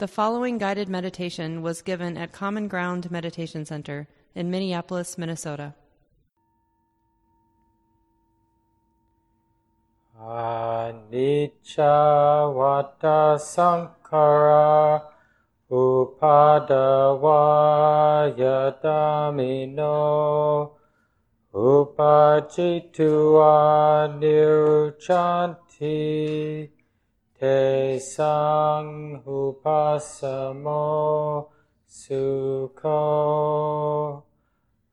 The following guided meditation was given at Common Ground Meditation Center in Minneapolis, Minnesota. Anicca vata sankhara upadavaya dhammino uppajjitva nirujjhanti 대상 후파사모 수커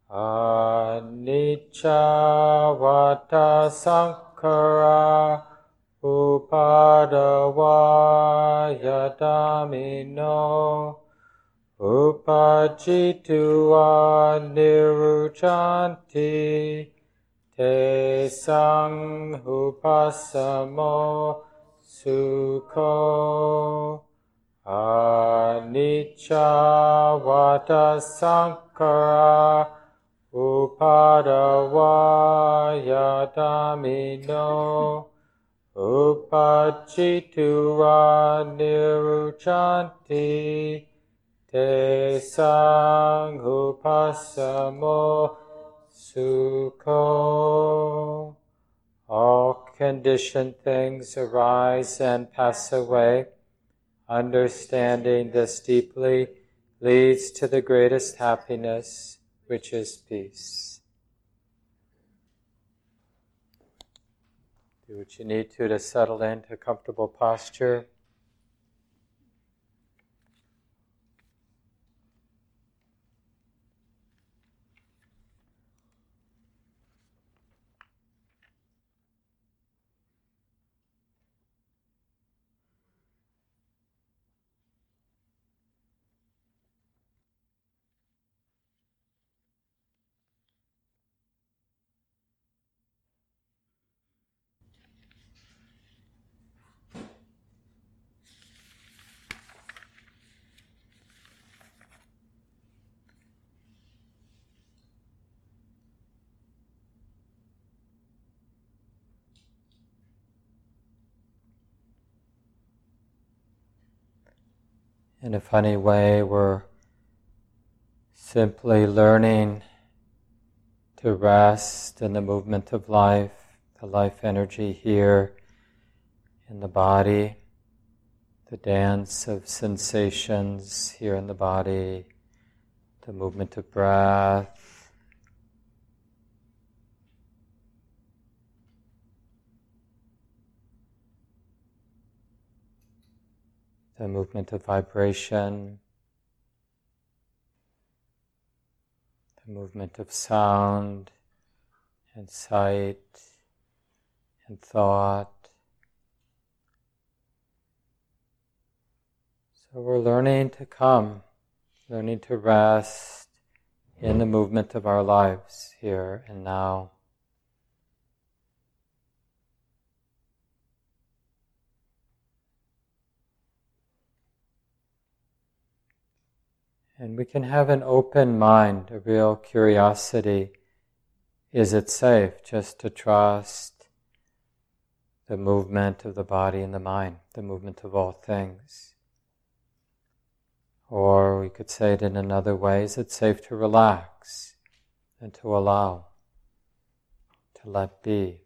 아니차 와타 상카라 우파다와 야다미노 우파지투와 니루찬티 대상 후파사모 sukho anicca vata sankhara upadavaya dhammino uppajjitva nirujjhanti te sanghupasamo sukho all conditioned things arise and pass away. Understanding this deeply leads to the greatest happiness, which is peace. Do what you need to to settle into a comfortable posture. In a funny way, we're simply learning to rest in the movement of life, the life energy here in the body, the dance of sensations here in the body, the movement of breath. The movement of vibration, the movement of sound and sight and thought. So we're learning to come, learning to rest in the movement of our lives here and now. And we can have an open mind, a real curiosity. Is it safe just to trust the movement of the body and the mind, the movement of all things? Or we could say it in another way is it safe to relax and to allow, to let be?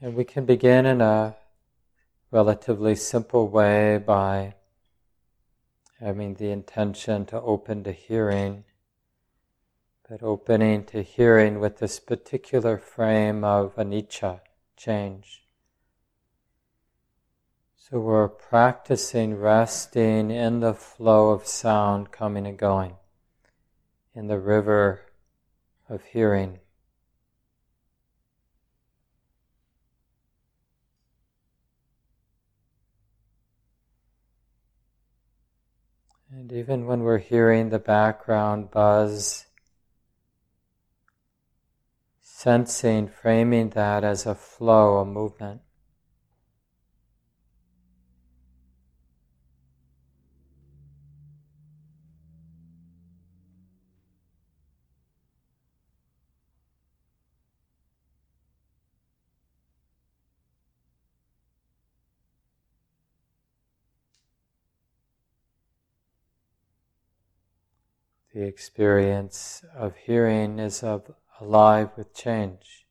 And we can begin in a relatively simple way by having the intention to open to hearing, but opening to hearing with this particular frame of anicca, change. So we're practicing resting in the flow of sound coming and going, in the river of hearing. And even when we're hearing the background buzz, sensing, framing that as a flow, a movement. The experience of hearing is of alive with change.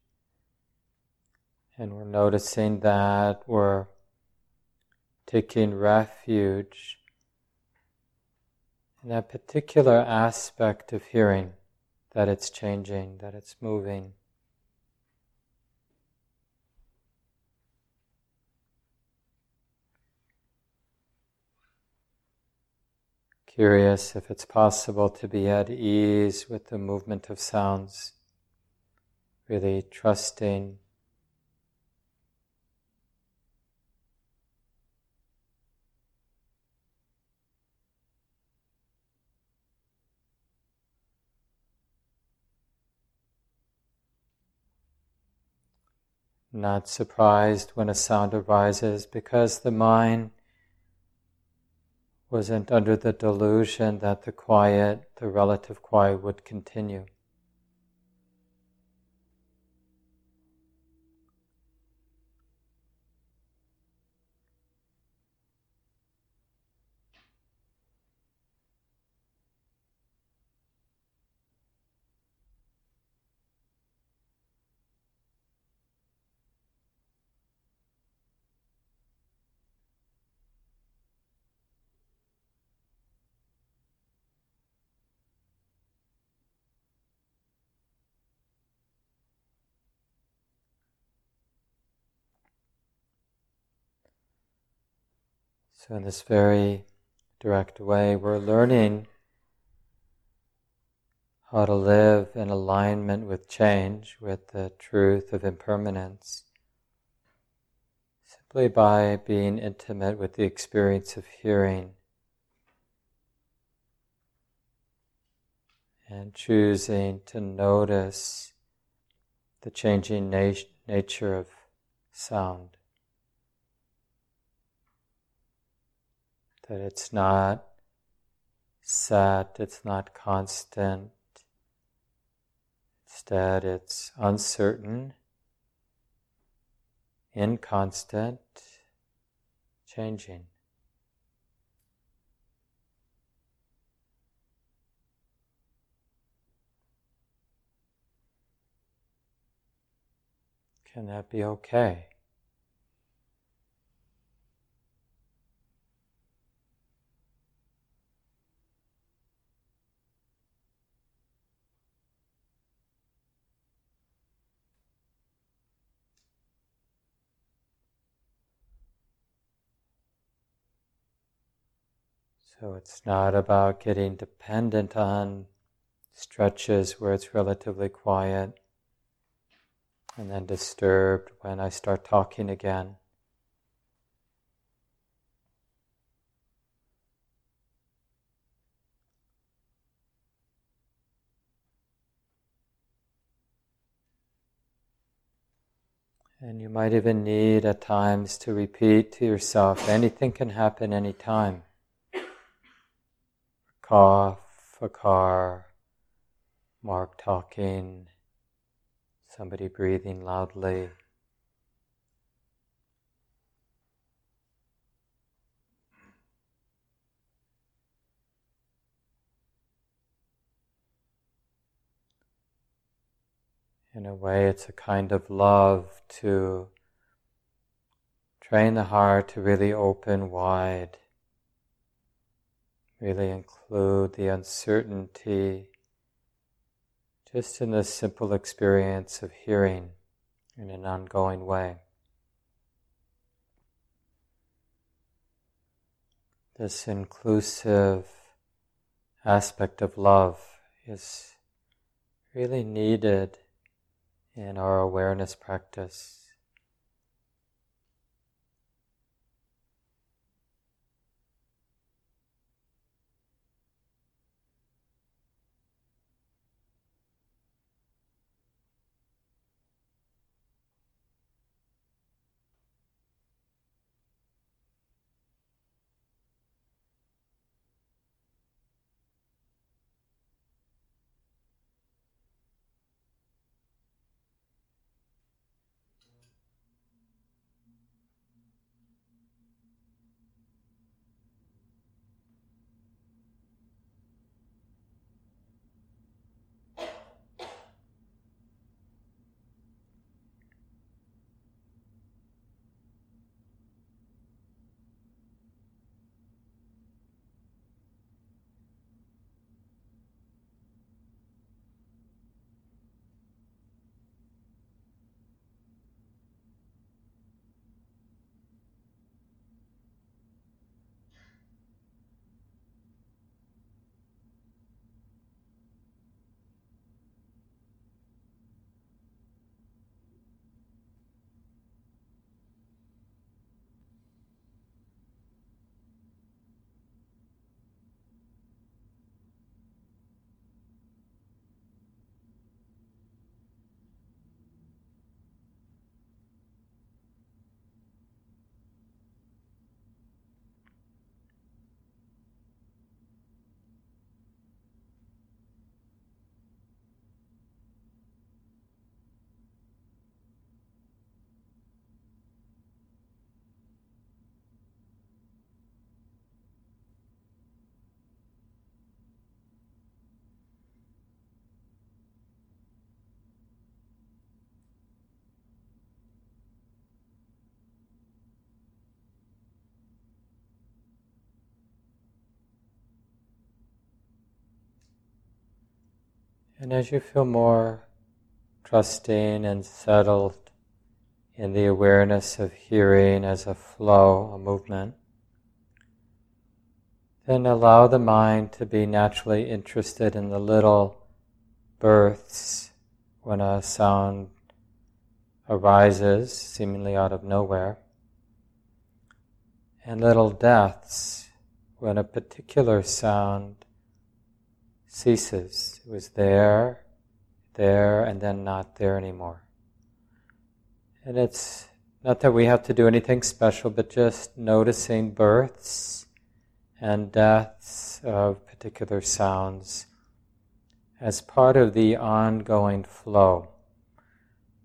And we're noticing that we're taking refuge in that particular aspect of hearing, that it's changing, that it's moving. Curious if it's possible to be at ease with the movement of sounds, really trusting. Not surprised when a sound arises because the mind wasn't under the delusion that the quiet, the relative quiet, would continue. So, in this very direct way, we're learning how to live in alignment with change, with the truth of impermanence, simply by being intimate with the experience of hearing and choosing to notice the changing nat- nature of sound. That it's not set, it's not constant. Instead, it's uncertain, inconstant, changing. Can that be okay? So it's not about getting dependent on stretches where it's relatively quiet and then disturbed when I start talking again. And you might even need at times to repeat to yourself anything can happen anytime cough, a car, Mark talking, somebody breathing loudly. In a way, it's a kind of love to train the heart to really open wide really include the uncertainty just in the simple experience of hearing in an ongoing way. This inclusive aspect of love is really needed in our awareness practice. And as you feel more trusting and settled in the awareness of hearing as a flow, a movement, then allow the mind to be naturally interested in the little births when a sound arises seemingly out of nowhere, and little deaths when a particular sound ceases. It was there, there, and then not there anymore. And it's not that we have to do anything special, but just noticing births and deaths of particular sounds as part of the ongoing flow,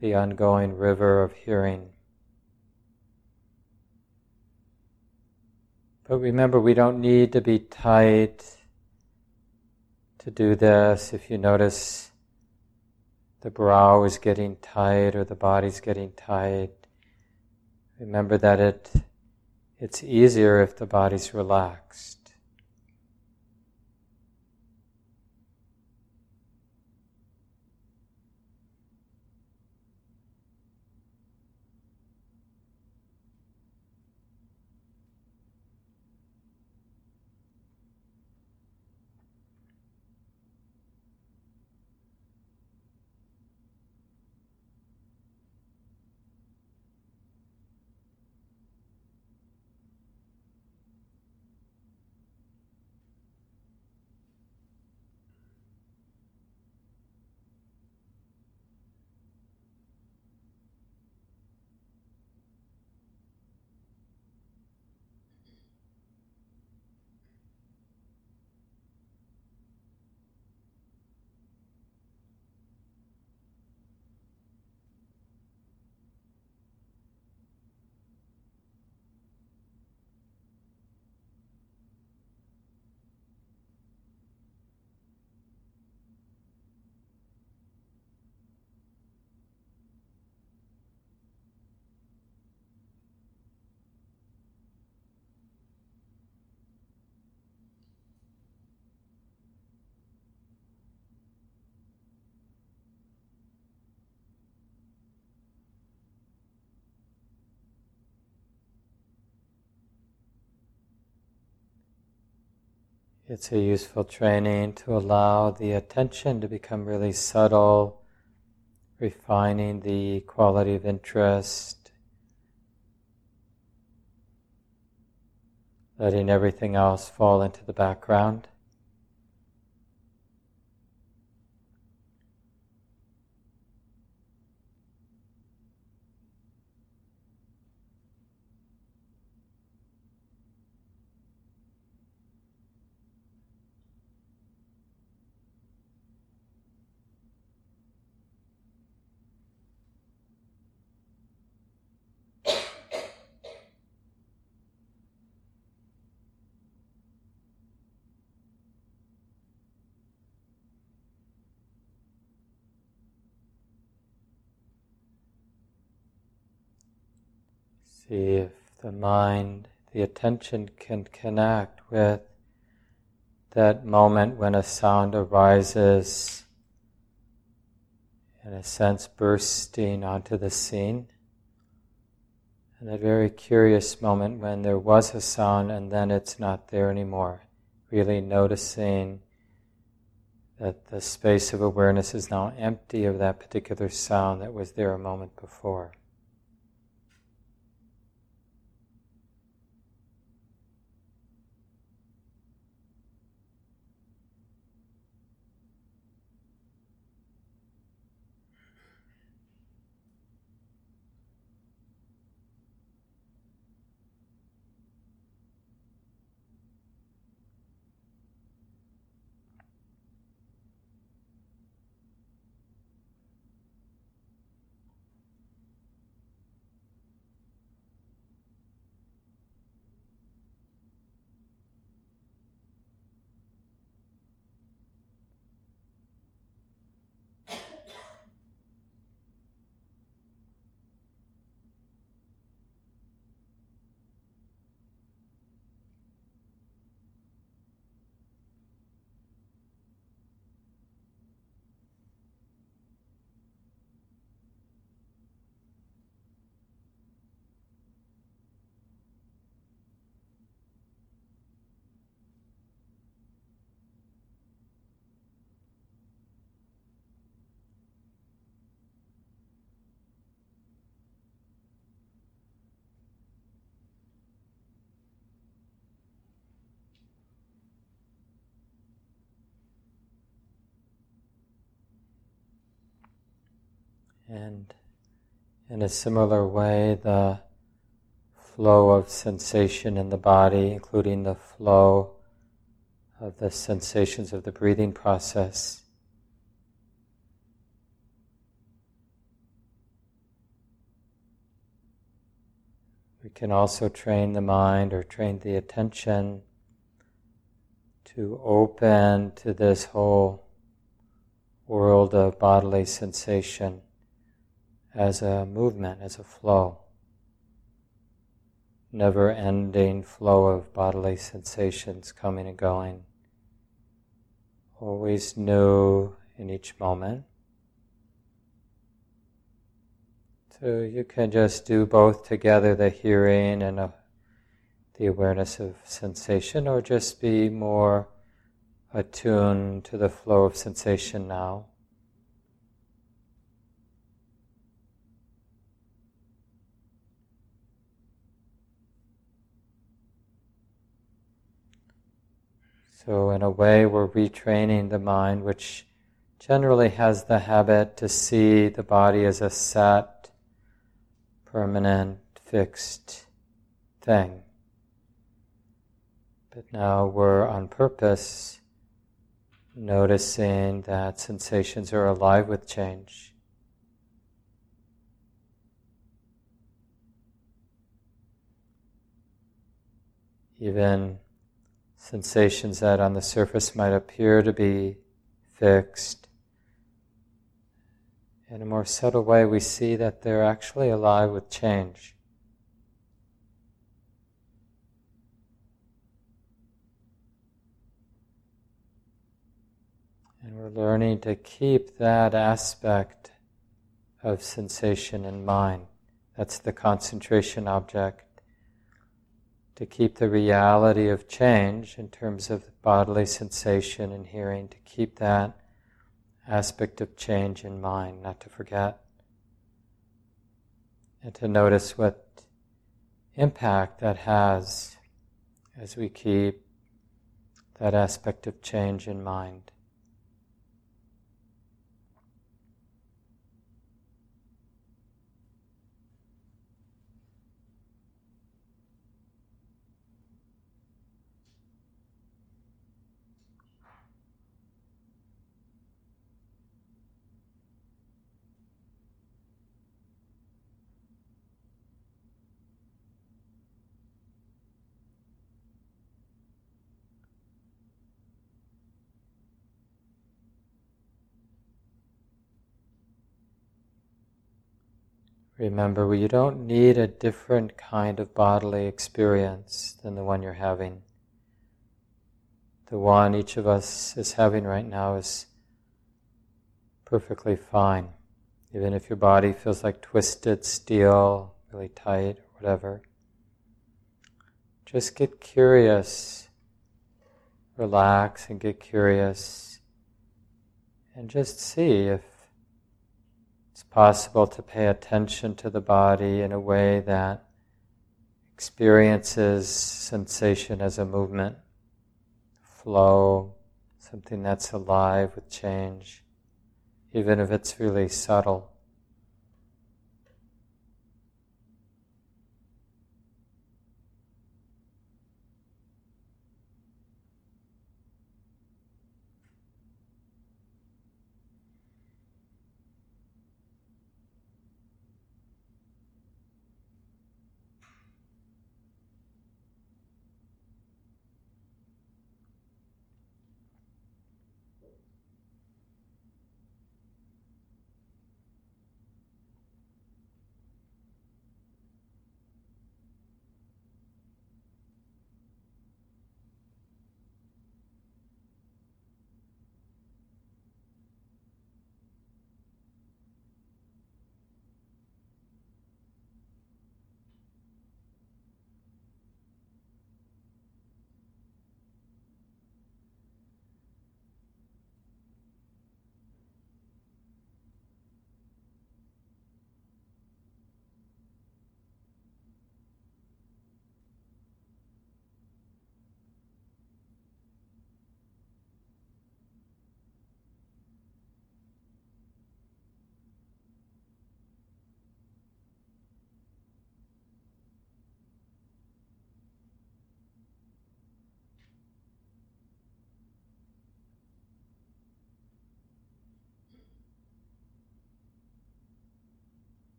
the ongoing river of hearing. But remember, we don't need to be tight to do this. If you notice the brow is getting tight or the body's getting tight, remember that it, it's easier if the body's relaxed. It's a useful training to allow the attention to become really subtle, refining the quality of interest, letting everything else fall into the background. See if the mind, the attention can connect with that moment when a sound arises, in a sense, bursting onto the scene. And a very curious moment when there was a sound and then it's not there anymore. Really noticing that the space of awareness is now empty of that particular sound that was there a moment before. And in a similar way, the flow of sensation in the body, including the flow of the sensations of the breathing process. We can also train the mind or train the attention to open to this whole world of bodily sensation as a movement, as a flow. Never ending flow of bodily sensations coming and going. Always new in each moment. So you can just do both together the hearing and a, the awareness of sensation, or just be more attuned to the flow of sensation now. So, in a way, we're retraining the mind, which generally has the habit to see the body as a set, permanent, fixed thing. But now we're on purpose noticing that sensations are alive with change. Even sensations that on the surface might appear to be fixed. In a more subtle way, we see that they're actually alive with change. And we're learning to keep that aspect of sensation in mind. That's the concentration object to keep the reality of change in terms of bodily sensation and hearing, to keep that aspect of change in mind, not to forget, and to notice what impact that has as we keep that aspect of change in mind. Remember, you don't need a different kind of bodily experience than the one you're having. The one each of us is having right now is perfectly fine. Even if your body feels like twisted steel, really tight, or whatever. Just get curious, relax and get curious, and just see if possible to pay attention to the body in a way that experiences sensation as a movement, flow, something that's alive with change, even if it's really subtle.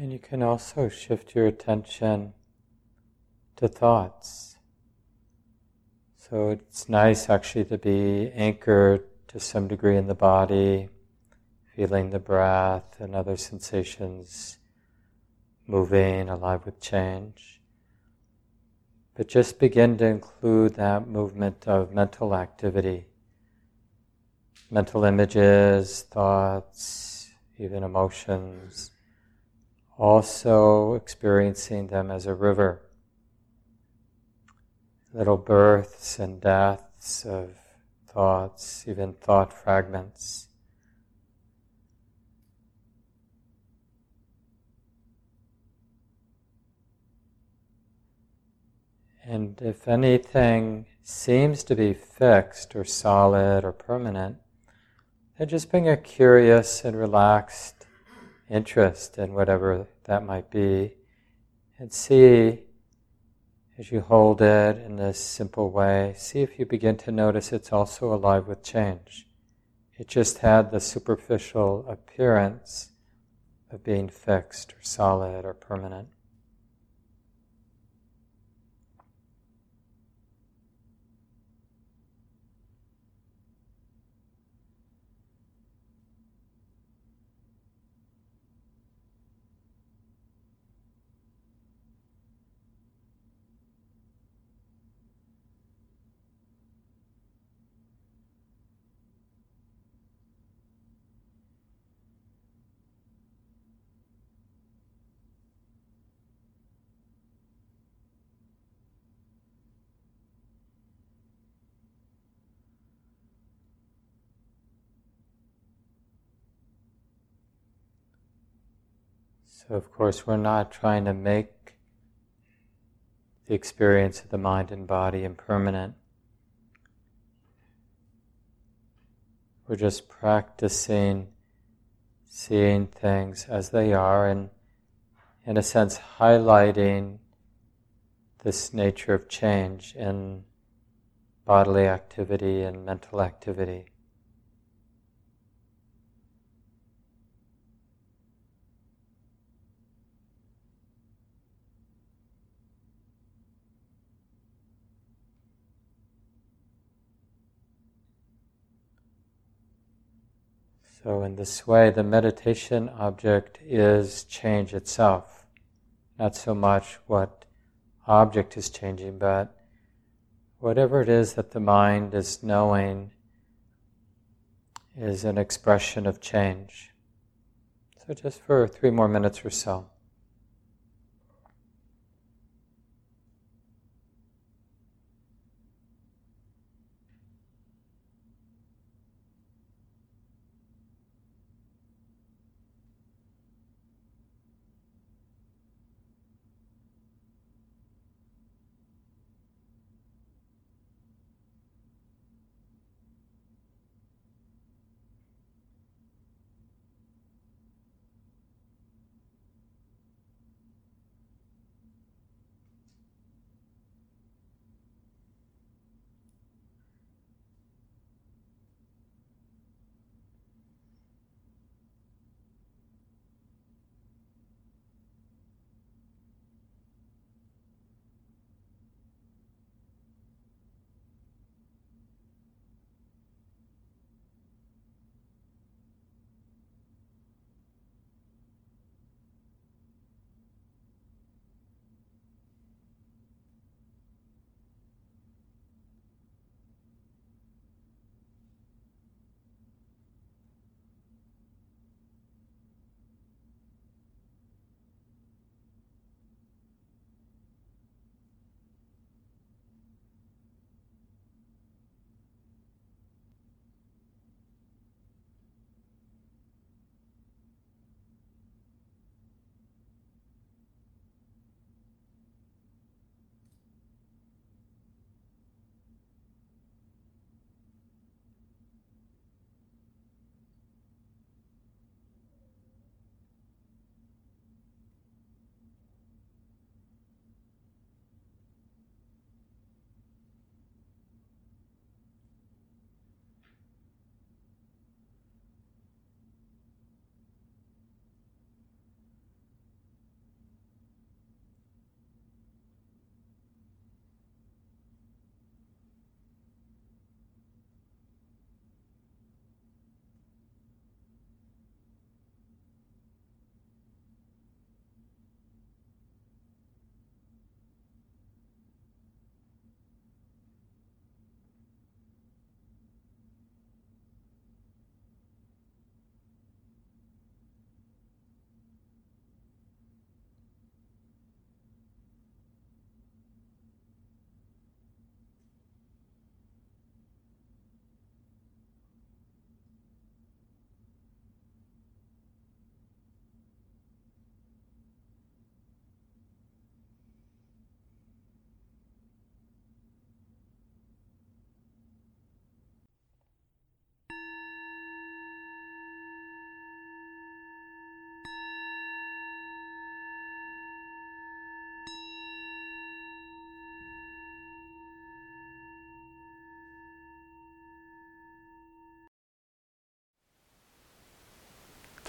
And you can also shift your attention to thoughts. So it's nice actually to be anchored to some degree in the body, feeling the breath and other sensations moving, alive with change. But just begin to include that movement of mental activity, mental images, thoughts, even emotions, also experiencing them as a river little births and deaths of thoughts, even thought fragments. And if anything seems to be fixed or solid or permanent, then just bring a curious and relaxed interest in whatever that might be and see as you hold it in this simple way, see if you begin to notice it's also alive with change. It just had the superficial appearance of being fixed or solid or permanent. So, of course, we're not trying to make the experience of the mind and body impermanent. We're just practicing seeing things as they are and, in a sense, highlighting this nature of change in bodily activity and mental activity. So, in this way, the meditation object is change itself. Not so much what object is changing, but whatever it is that the mind is knowing is an expression of change. So, just for three more minutes or so.